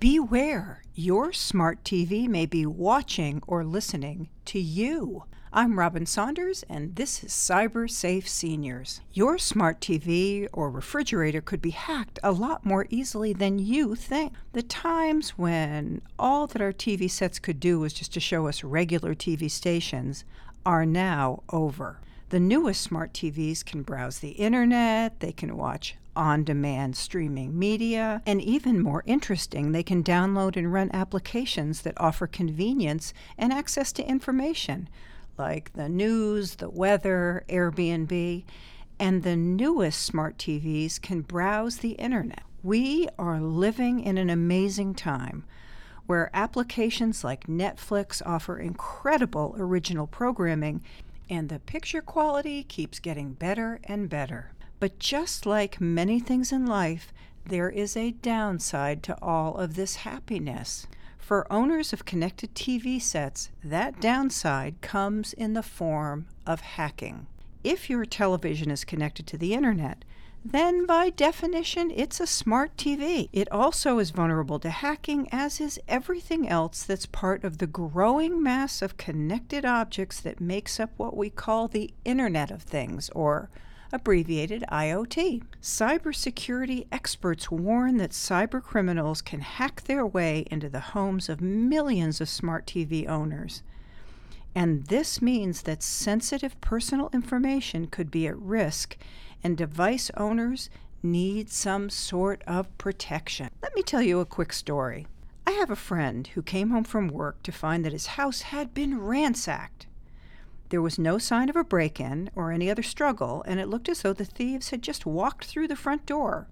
Beware, your smart TV may be watching or listening to you. I'm Robin Saunders, and this is Cyber Safe Seniors. Your smart TV or refrigerator could be hacked a lot more easily than you think. The times when all that our TV sets could do was just to show us regular TV stations are now over. The newest smart TVs can browse the internet, they can watch on demand streaming media, and even more interesting, they can download and run applications that offer convenience and access to information like the news, the weather, Airbnb, and the newest smart TVs can browse the internet. We are living in an amazing time where applications like Netflix offer incredible original programming and the picture quality keeps getting better and better. But just like many things in life, there is a downside to all of this happiness. For owners of connected TV sets, that downside comes in the form of hacking. If your television is connected to the internet, then by definition it's a smart TV. It also is vulnerable to hacking, as is everything else that's part of the growing mass of connected objects that makes up what we call the Internet of Things, or abbreviated IoT. Cybersecurity experts warn that cybercriminals can hack their way into the homes of millions of smart TV owners. And this means that sensitive personal information could be at risk, and device owners need some sort of protection. Let me tell you a quick story. I have a friend who came home from work to find that his house had been ransacked. There was no sign of a break in or any other struggle, and it looked as though the thieves had just walked through the front door.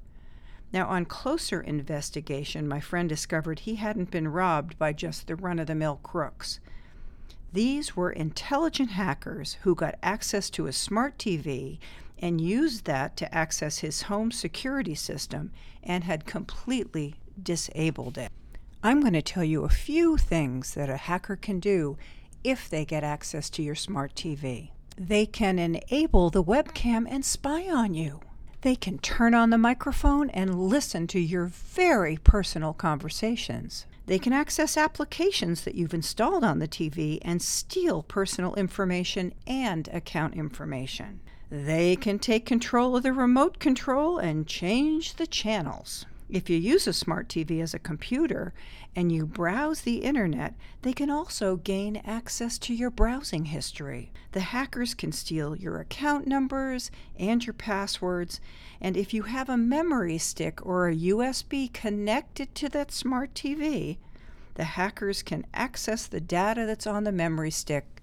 Now, on closer investigation, my friend discovered he hadn't been robbed by just the run of the mill crooks. These were intelligent hackers who got access to a smart TV and used that to access his home security system and had completely disabled it. I'm going to tell you a few things that a hacker can do if they get access to your smart TV. They can enable the webcam and spy on you. They can turn on the microphone and listen to your very personal conversations. They can access applications that you've installed on the TV and steal personal information and account information. They can take control of the remote control and change the channels. If you use a smart TV as a computer and you browse the internet, they can also gain access to your browsing history. The hackers can steal your account numbers and your passwords, and if you have a memory stick or a USB connected to that smart TV, the hackers can access the data that's on the memory stick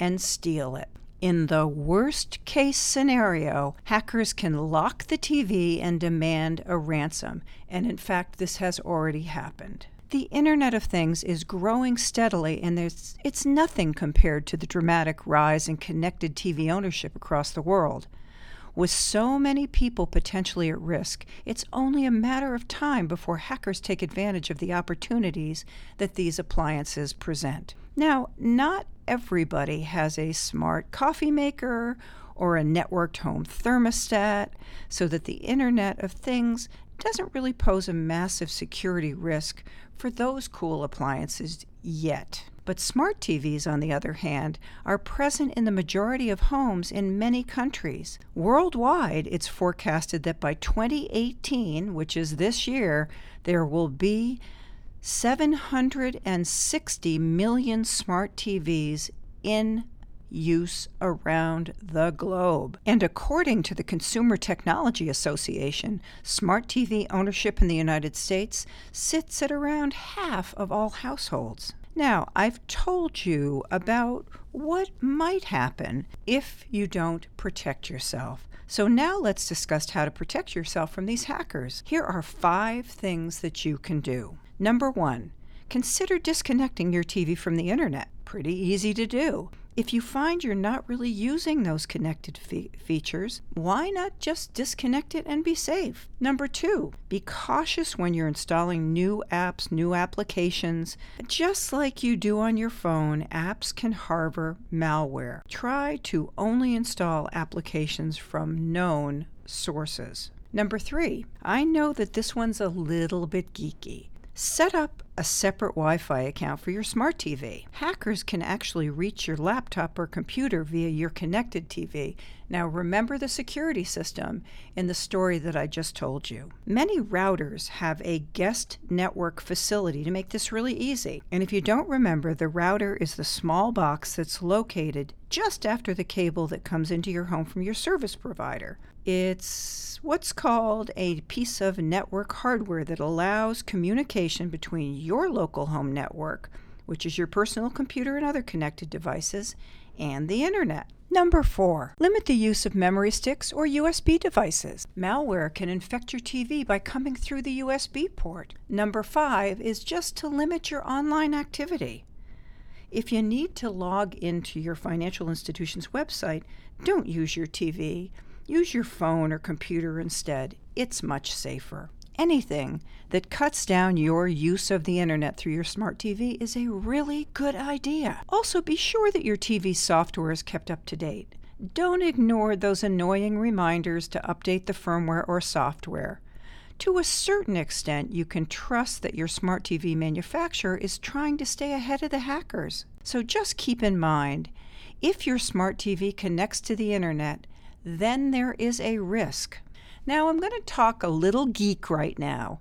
and steal it. In the worst case scenario, hackers can lock the TV and demand a ransom. And in fact, this has already happened. The Internet of Things is growing steadily, and it's nothing compared to the dramatic rise in connected TV ownership across the world. With so many people potentially at risk, it's only a matter of time before hackers take advantage of the opportunities that these appliances present. Now, not everybody has a smart coffee maker or a networked home thermostat, so that the Internet of Things doesn't really pose a massive security risk for those cool appliances yet. But smart TVs, on the other hand, are present in the majority of homes in many countries. Worldwide, it's forecasted that by 2018, which is this year, there will be 760 million smart TVs in use around the globe. And according to the Consumer Technology Association, smart TV ownership in the United States sits at around half of all households. Now, I've told you about what might happen if you don't protect yourself. So now let's discuss how to protect yourself from these hackers. Here are five things that you can do. Number one, consider disconnecting your TV from the internet. Pretty easy to do. If you find you're not really using those connected fe- features, why not just disconnect it and be safe? Number two, be cautious when you're installing new apps, new applications. Just like you do on your phone, apps can harbor malware. Try to only install applications from known sources. Number three, I know that this one's a little bit geeky. Set up a separate Wi Fi account for your smart TV. Hackers can actually reach your laptop or computer via your connected TV. Now, remember the security system in the story that I just told you. Many routers have a guest network facility to make this really easy. And if you don't remember, the router is the small box that's located just after the cable that comes into your home from your service provider. It's what's called a piece of network hardware that allows communication between your local home network, which is your personal computer and other connected devices, and the internet. Number four, limit the use of memory sticks or USB devices. Malware can infect your TV by coming through the USB port. Number five is just to limit your online activity. If you need to log into your financial institution's website, don't use your TV. Use your phone or computer instead. It's much safer. Anything that cuts down your use of the internet through your smart TV is a really good idea. Also, be sure that your TV software is kept up to date. Don't ignore those annoying reminders to update the firmware or software. To a certain extent, you can trust that your smart TV manufacturer is trying to stay ahead of the hackers. So just keep in mind if your smart TV connects to the internet, then there is a risk. Now, I'm going to talk a little geek right now.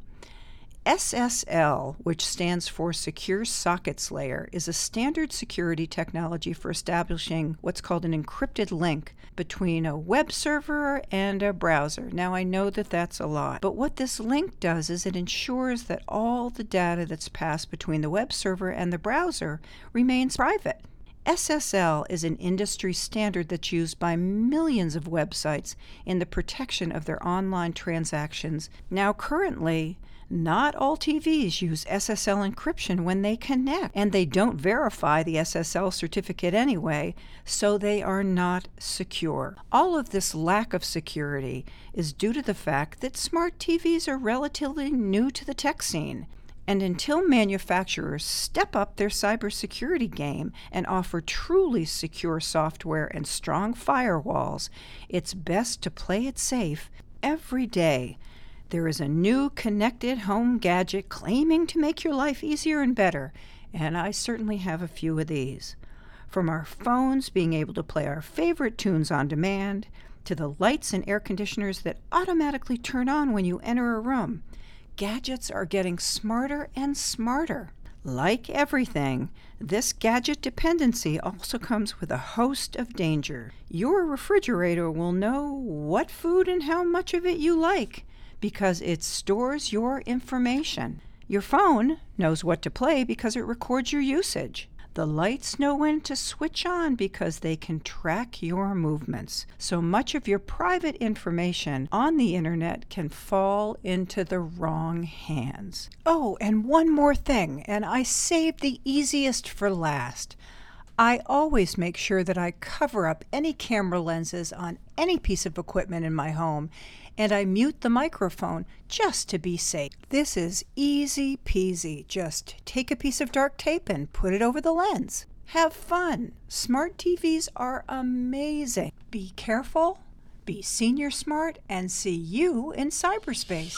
SSL, which stands for Secure Sockets Layer, is a standard security technology for establishing what's called an encrypted link between a web server and a browser. Now, I know that that's a lot, but what this link does is it ensures that all the data that's passed between the web server and the browser remains private. SSL is an industry standard that's used by millions of websites in the protection of their online transactions. Now, currently, not all TVs use SSL encryption when they connect, and they don't verify the SSL certificate anyway, so they are not secure. All of this lack of security is due to the fact that smart TVs are relatively new to the tech scene. And until manufacturers step up their cybersecurity game and offer truly secure software and strong firewalls, it's best to play it safe every day. There is a new connected home gadget claiming to make your life easier and better, and I certainly have a few of these. From our phones being able to play our favorite tunes on demand, to the lights and air conditioners that automatically turn on when you enter a room gadgets are getting smarter and smarter. Like everything, this gadget dependency also comes with a host of danger. Your refrigerator will know what food and how much of it you like because it stores your information. Your phone knows what to play because it records your usage. The lights know when to switch on because they can track your movements. So much of your private information on the internet can fall into the wrong hands. Oh, and one more thing, and I saved the easiest for last. I always make sure that I cover up any camera lenses on any piece of equipment in my home and I mute the microphone just to be safe. This is easy peasy. Just take a piece of dark tape and put it over the lens. Have fun. Smart TVs are amazing. Be careful, be senior smart, and see you in cyberspace.